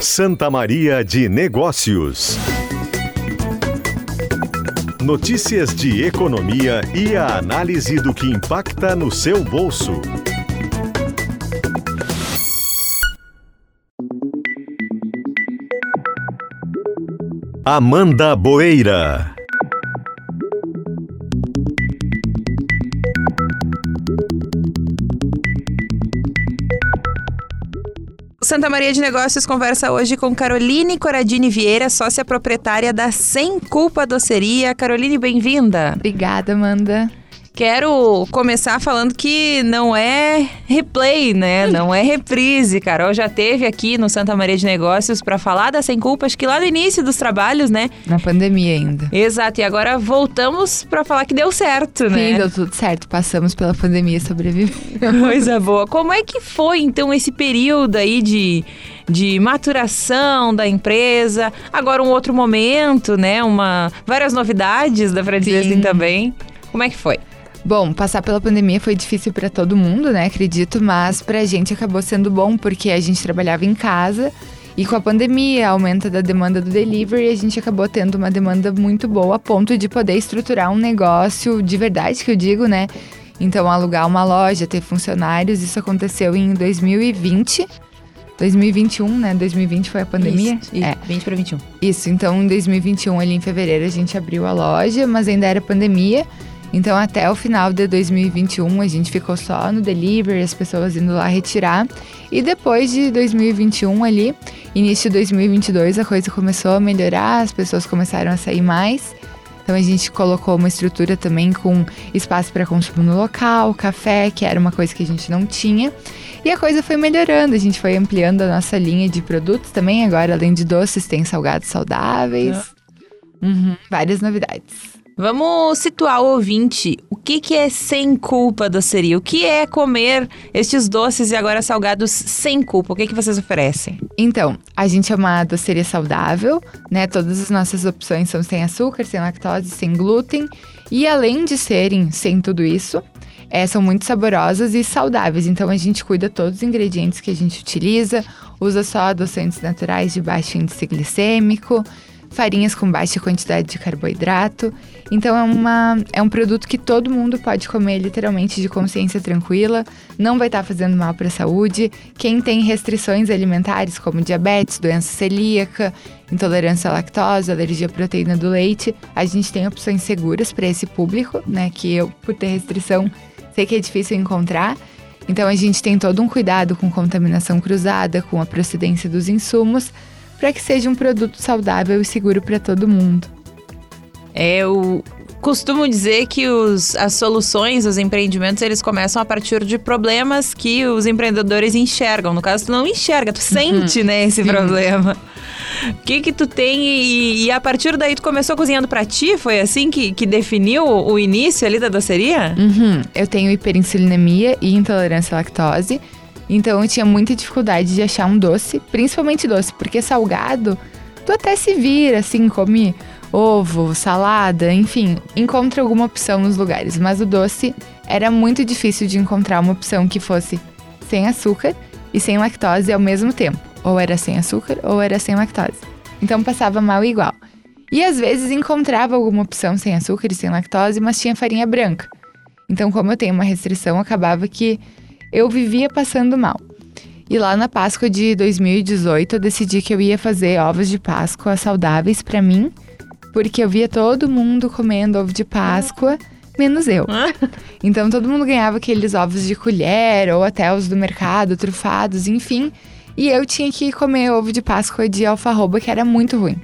Santa Maria de Negócios. Notícias de economia e a análise do que impacta no seu bolso. Amanda Boeira. Santa Maria de Negócios conversa hoje com Caroline Coradini Vieira, sócia proprietária da Sem Culpa Doceria. Caroline, bem-vinda. Obrigada, Amanda. Quero começar falando que não é replay, né? Não é reprise. Carol já teve aqui no Santa Maria de Negócios para falar da Sem Culpa, acho que lá no início dos trabalhos, né? Na pandemia ainda. Exato, e agora voltamos para falar que deu certo, né? Sim, deu tudo certo. Passamos pela pandemia e sobrevivemos. Coisa boa. Como é que foi, então, esse período aí de de maturação da empresa. Agora um outro momento, né? Uma várias novidades, dizer Sim. assim também. Como é que foi? Bom, passar pela pandemia foi difícil pra todo mundo, né? Acredito, mas pra gente acabou sendo bom porque a gente trabalhava em casa e com a pandemia, aumenta da demanda do delivery, a gente acabou tendo uma demanda muito boa a ponto de poder estruturar um negócio de verdade, que eu digo, né? Então, alugar uma loja, ter funcionários, isso aconteceu em 2020. 2021, né? 2020 foi a pandemia. Isso, isso. É. 20 para 21. Isso, então em 2021, ali em fevereiro, a gente abriu a loja, mas ainda era pandemia. Então até o final de 2021 a gente ficou só no delivery, as pessoas indo lá retirar. E depois de 2021 ali, início de 2022, a coisa começou a melhorar, as pessoas começaram a sair mais. Então a gente colocou uma estrutura também com espaço para consumo no local, café, que era uma coisa que a gente não tinha. E a coisa foi melhorando, a gente foi ampliando a nossa linha de produtos também. Agora, além de doces, tem salgados saudáveis. Uhum, várias novidades. Vamos situar o ouvinte. O que, que é sem culpa doceria? O que é comer estes doces e agora salgados sem culpa? O que, que vocês oferecem? Então, a gente é uma doceria saudável, né? Todas as nossas opções são sem açúcar, sem lactose, sem glúten. E além de serem sem tudo isso, é, são muito saborosas e saudáveis. Então a gente cuida todos os ingredientes que a gente utiliza, usa só adoçantes naturais de baixo índice glicêmico, farinhas com baixa quantidade de carboidrato. Então é, uma, é um produto que todo mundo pode comer literalmente de consciência tranquila, não vai estar fazendo mal para a saúde. Quem tem restrições alimentares, como diabetes, doença celíaca, intolerância à lactose, alergia à proteína do leite, a gente tem opções seguras para esse público, né? Que eu, por ter restrição, sei que é difícil encontrar. Então a gente tem todo um cuidado com contaminação cruzada, com a procedência dos insumos, para que seja um produto saudável e seguro para todo mundo. É, eu costumo dizer que os, as soluções, os empreendimentos, eles começam a partir de problemas que os empreendedores enxergam. No caso, tu não enxerga, tu sente, né, esse problema. O que que tu tem e, e a partir daí tu começou cozinhando pra ti? Foi assim que, que definiu o início ali da doceria? Uhum. Eu tenho hiperinsulinemia e intolerância à lactose. Então eu tinha muita dificuldade de achar um doce, principalmente doce, porque salgado, tu até se vira, assim, come ovo, salada, enfim, encontra alguma opção nos lugares. Mas o doce era muito difícil de encontrar uma opção que fosse sem açúcar e sem lactose ao mesmo tempo. Ou era sem açúcar ou era sem lactose. Então passava mal igual. E às vezes encontrava alguma opção sem açúcar e sem lactose, mas tinha farinha branca. Então, como eu tenho uma restrição, acabava que eu vivia passando mal. E lá na Páscoa de 2018, eu decidi que eu ia fazer ovos de Páscoa saudáveis para mim, porque eu via todo mundo comendo ovo de Páscoa, menos eu. Então todo mundo ganhava aqueles ovos de colher ou até os do mercado, trufados, enfim. E eu tinha que comer ovo de Páscoa de alfarroba, que era muito ruim.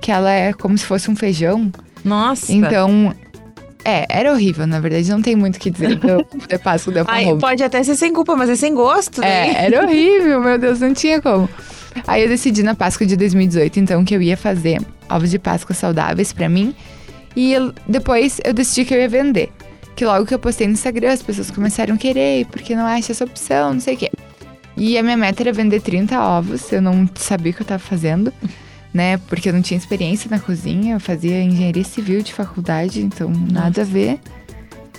Que ela é como se fosse um feijão. Nossa. Então, é, era horrível, na verdade, não tem muito o que dizer do Páscoa de Ai, pode até ser sem culpa, mas é sem gosto, né? É, era horrível, meu Deus, não tinha como. Aí eu decidi na Páscoa de 2018, então, que eu ia fazer ovos de Páscoa saudáveis pra mim. E eu- depois eu decidi que eu ia vender. Que logo que eu postei no Instagram, as pessoas começaram a querer, porque não acha essa opção, não sei o quê. E a minha meta era vender 30 ovos, eu não sabia o que eu tava fazendo, né? Porque eu não tinha experiência na cozinha, eu fazia engenharia civil de faculdade, então nada a ver.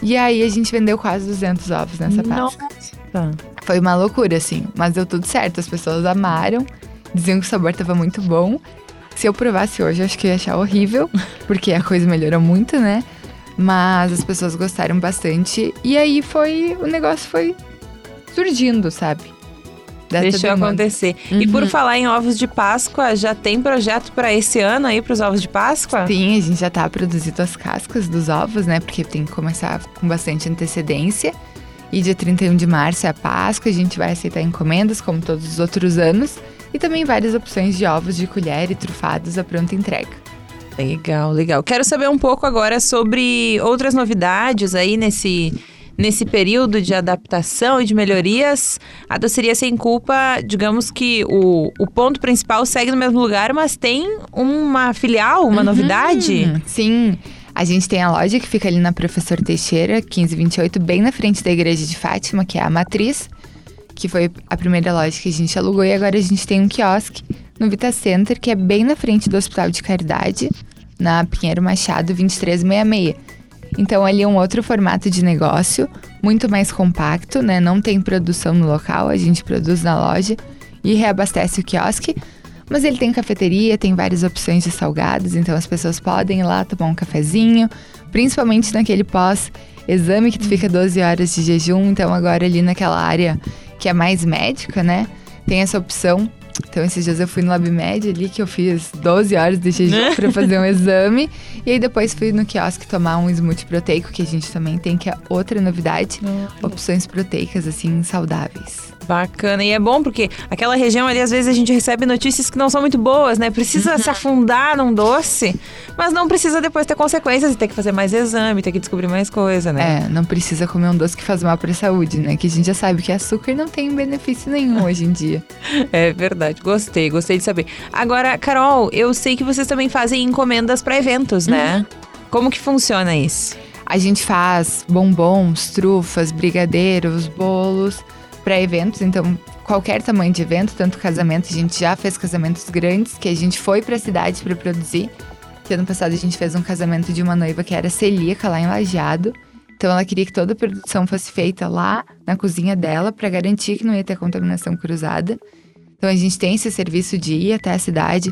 E aí a gente vendeu quase 200 ovos nessa Páscoa. Nossa. Foi uma loucura, assim, mas deu tudo certo, as pessoas amaram. Diziam que o sabor tava muito bom. Se eu provasse hoje, eu acho que ia achar horrível, porque a coisa melhora muito, né? Mas as pessoas gostaram bastante. E aí foi. O negócio foi surgindo, sabe? Dessa Deixou acontecer. E por falar em ovos de Páscoa, já tem projeto para esse ano aí para os ovos de Páscoa? Sim, a gente já tá produzindo as cascas dos ovos, né? Porque tem que começar com bastante antecedência. E dia 31 de março é a Páscoa, a gente vai aceitar encomendas, como todos os outros anos. E também várias opções de ovos de colher e trufados à pronta entrega. Legal, legal. Quero saber um pouco agora sobre outras novidades aí nesse, nesse período de adaptação e de melhorias. A doceria sem culpa, digamos que o, o ponto principal segue no mesmo lugar, mas tem uma filial, uma novidade? Hum, sim, a gente tem a loja que fica ali na Professor Teixeira, 1528, bem na frente da Igreja de Fátima, que é a Matriz, que foi a primeira loja que a gente alugou. E agora a gente tem um quiosque no Vita Center, que é bem na frente do Hospital de Caridade, na Pinheiro Machado 2366. Então ali é um outro formato de negócio, muito mais compacto, né? Não tem produção no local, a gente produz na loja e reabastece o quiosque. Mas ele tem cafeteria, tem várias opções de salgados, então as pessoas podem ir lá tomar um cafezinho, principalmente naquele pós-exame que tu fica 12 horas de jejum, então agora ali naquela área que é mais médica, né? Tem essa opção. Então esses dias eu fui no LabMed ali que eu fiz 12 horas de jejum para fazer um exame. E aí depois fui no quiosque tomar um smoothie proteico que a gente também tem que é outra novidade, opções proteicas assim saudáveis. Bacana. E é bom porque aquela região ali, às vezes, a gente recebe notícias que não são muito boas, né? Precisa se afundar num doce, mas não precisa depois ter consequências e ter que fazer mais exame, ter que descobrir mais coisa, né? É, não precisa comer um doce que faz mal para a saúde, né? Que a gente já sabe que açúcar não tem benefício nenhum hoje em dia. É verdade. Gostei, gostei de saber. Agora, Carol, eu sei que vocês também fazem encomendas para eventos, né? Como que funciona isso? A gente faz bombons, trufas, brigadeiros, bolos para eventos, então qualquer tamanho de evento, tanto casamento, a gente já fez casamentos grandes que a gente foi para a cidade para produzir. Que ano passado a gente fez um casamento de uma noiva que era celíaca lá em Lajeado. Então ela queria que toda a produção fosse feita lá na cozinha dela para garantir que não ia ter contaminação cruzada. Então a gente tem esse serviço de ir até a cidade,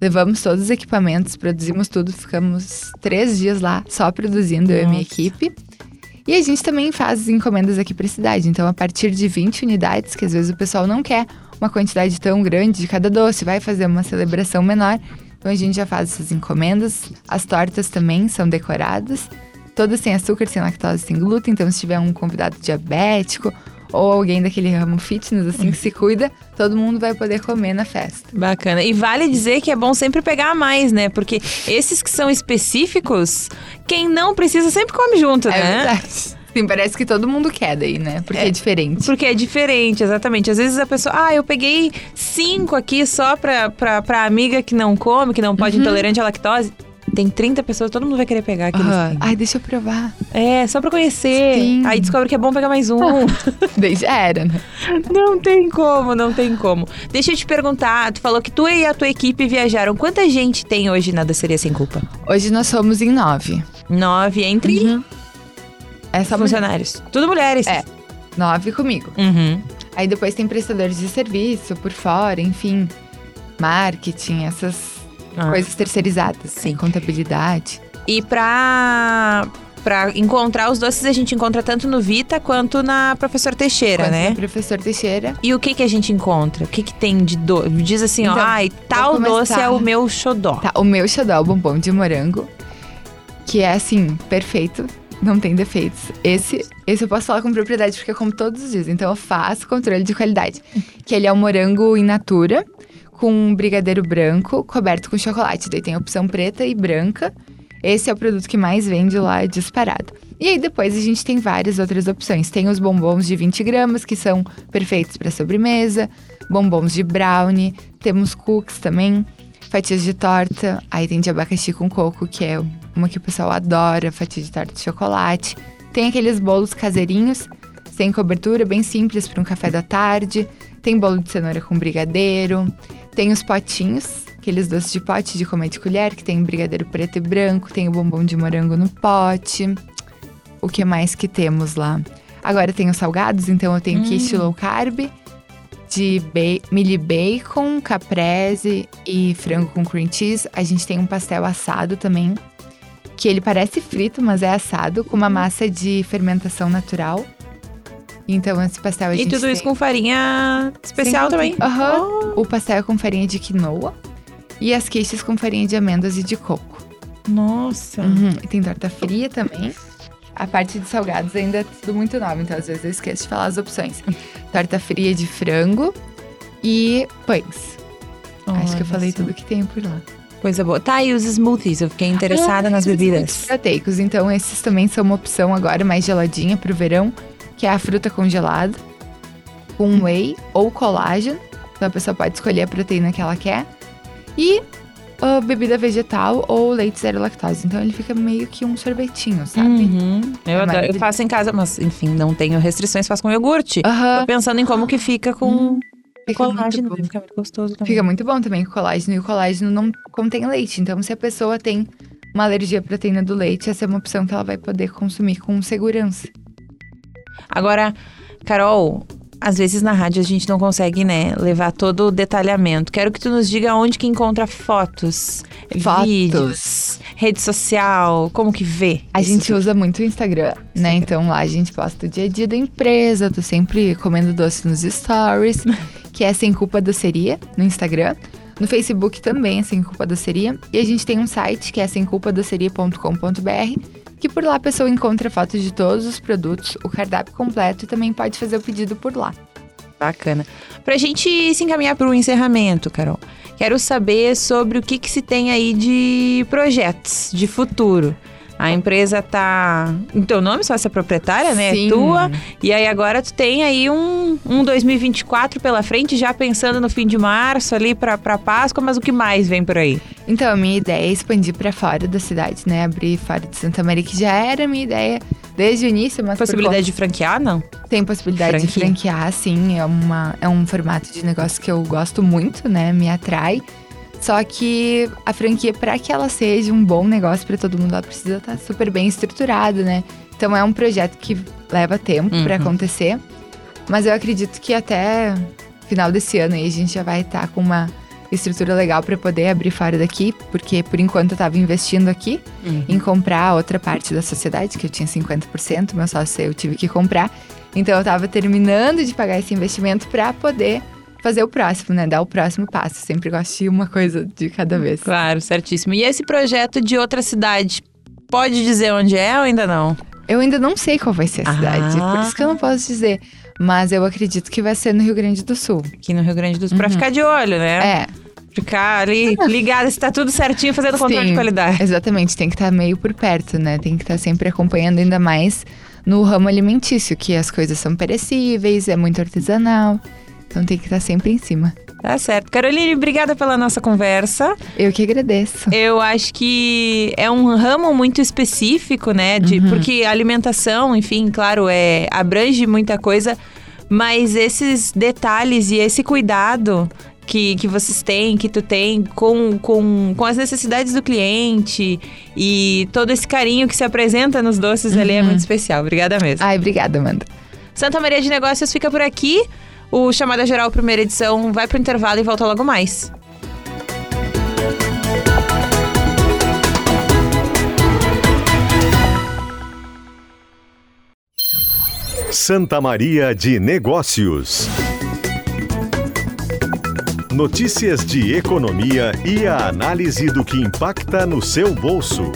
levamos todos os equipamentos, produzimos tudo, ficamos três dias lá só produzindo eu e minha equipe. E a gente também faz encomendas aqui para a cidade. Então, a partir de 20 unidades, que às vezes o pessoal não quer uma quantidade tão grande de cada doce, vai fazer uma celebração menor. Então, a gente já faz essas encomendas. As tortas também são decoradas. Todas sem açúcar, sem lactose, sem glúten. Então, se tiver um convidado diabético ou alguém daquele ramo fitness, assim, que se cuida, todo mundo vai poder comer na festa. Bacana. E vale dizer que é bom sempre pegar mais, né? Porque esses que são específicos, quem não precisa sempre come junto, É né? verdade. Sim, parece que todo mundo quer daí, né? Porque é, diferente. Porque é diferente, exatamente. Às vezes a pessoa, ah, eu peguei cinco aqui só pra, pra, pra amiga que não come, que não pode, intolerante à lactose. Tem 30 pessoas, todo mundo vai querer pegar aqueles cinco. Ai, deixa eu provar. É, só pra conhecer. Sim. Aí descobre que é bom pegar mais um. Já era, né? não tem como, não tem como. Deixa eu te perguntar, tu falou que tu e a tua equipe viajaram. Quanta gente tem hoje na Doceria Sem Culpa? Hoje nós somos em nove. Nove entre É só mulher. funcionários. Tudo mulheres. É. Nove comigo. Uhum. Aí depois tem prestadores de serviço por fora, enfim. Marketing, essas Ah. coisas terceirizadas. Sim. Contabilidade. E pra, pra encontrar os doces, a gente encontra tanto no Vita quanto na Professor Teixeira, Quanto né? no Professor Teixeira. E o que que a gente encontra? O que que tem de doce? Diz assim, ó, Então, ai, tal doce é o meu xodó. Tá, o meu xodó é o bombom de morango. Que é assim, perfeito. Não tem defeitos. Esse, esse eu posso falar com propriedade, porque eu como todos os dias. Então eu faço controle de qualidade. Que ele é um morango in natura, com um brigadeiro branco, coberto com chocolate. Daí tem a opção preta e branca. Esse é o produto que mais vende lá disparado. E aí depois a gente tem várias outras opções. Tem os bombons de 20 gramas, que são perfeitos para sobremesa. Bombons de brownie. Temos cookies também. Fatias de torta. Aí tem de abacaxi com coco, que é uma que o pessoal adora. Fatia de torta de chocolate. Tem aqueles bolos caseirinhos, sem cobertura, bem simples para um café da tarde. Tem bolo de cenoura com brigadeiro. Tem os potinhos, aqueles doces de pote de comer de colher, que tem brigadeiro preto e branco. Tem o bombom de morango no pote. O que mais que temos lá? Agora tem os salgados, então eu tenho quiche low carb, de ba milho bacon, caprese e frango com cream cheese. A gente tem um pastel assado também, que ele parece frito, mas é assado, com uma massa de fermentação natural. Então, esse pastel a E gente tudo tem... isso com farinha especial Sem também. Aham. O pastel é com farinha de quinoa e as queixas com farinha de amêndoas e de coco. Nossa. Uhum. E tem torta fria também. A parte de salgados ainda é tudo muito nova, então às vezes eu esqueço de falar as opções. torta fria de frango e pães. Acho que eu falei tudo que tem por lá. Coisa boa. Tá, e os smoothies? Eu fiquei interessada Ah, nas bebidas. Proteicos, então esses também são uma opção agora mais geladinha pro verão, que é a fruta congelada com whey ou colágeno. Então a pessoa pode escolher a proteína que ela quer. E ah, bebida vegetal ou leite zero lactose. Então ele fica meio que um sorvetinho, sabe? Uhum. Eu, É adoro- eu faço em casa, mas enfim, não tenho restrições, faço com iogurte. Aham. Tô pensando em como que fica com Hum, Fica muito colágeno. bom. Fica muito gostoso também. Fica muito bom também com colágeno. E o colágeno não contém leite. Então, se a pessoa tem uma alergia à proteína do leite, essa é uma opção que ela vai poder consumir com segurança. Agora, Carol, às vezes na rádio a gente não consegue, né, levar todo o detalhamento. Quero que tu nos diga onde que encontra fotos, Fotos. vídeos, rede social, como que vê. A gente tudo. usa muito o Instagram, né? Então lá a gente posta o dia a dia da empresa. Tô sempre comendo doce nos stories, que é Sem Culpa Doceria no Instagram. No Facebook também é Sem Culpa Doceria. E a gente tem um site que é semculpadoceria.com.br, que por lá a pessoa encontra fotos de todos os produtos, o cardápio completo e também pode fazer o pedido por lá. Bacana. Pra gente se encaminhar para o encerramento, Carol, quero saber sobre o que, que se tem aí de projetos de futuro. A empresa tá em teu nome, sócia proprietária, né? É Sim. tua. E aí agora tu tem aí um, um 2024 pela frente, já pensando no fim de março ali pra, pra Páscoa, mas o que mais vem por aí? Então, a minha ideia é expandir pra fora da cidade, né? Abrir fora de Santa Maria, que já era a minha ideia desde o início, mas Possibilidade de franquear, não? Tem possibilidade de franquear, sim. É, uma, é um formato de negócio que eu gosto muito, né? Me atrai. Só que a franquia, para que ela seja um bom negócio para todo mundo, ela precisa estar super bem estruturada, né? Então é um projeto que leva tempo Uhum. para acontecer. Mas eu acredito que até final desse ano aí a gente já vai estar com uma estrutura legal para poder abrir fora daqui, porque por enquanto eu estava investindo aqui em comprar outra parte da sociedade, que eu tinha 50%, meu sócio eu tive que comprar. Então eu tava terminando de pagar esse investimento para poder fazer o próximo, né? Dar o próximo passo. Sempre gosto de uma coisa de cada vez. Claro, certíssimo. E esse projeto de outra cidade, pode dizer onde é ou ainda não? Eu ainda não sei qual vai ser a cidade, Ah. por isso que eu não posso dizer. Mas eu acredito que vai ser no Rio Grande do Sul. Aqui no Rio Grande do Sul, pra ficar de olho, né? É, Ficar ali ligado se tá tudo certinho, fazendo controle Sim. de qualidade. exatamente. Tem que estar meio por perto, né? Tem que estar sempre acompanhando, ainda mais no ramo alimentício, que as coisas são perecíveis, é muito artesanal. Então tem que estar sempre em cima. Tá certo. Caroline, obrigada pela nossa conversa. Eu que agradeço. Eu acho que é um ramo muito específico, né? De, Porque a alimentação, enfim, claro, é, abrange muita coisa, mas esses detalhes e esse cuidado que, que vocês têm, que tu tem com, com, com as necessidades do cliente e todo esse carinho que se apresenta nos doces ali é muito especial. Obrigada mesmo. Ai, obrigada, Amanda. Santa Maria de Negócios fica por aqui. O Chamada Geral Primeira Edição vai pro intervalo e volta logo mais. Santa Maria de Negócios. Notícias de economia e a análise do que impacta no seu bolso.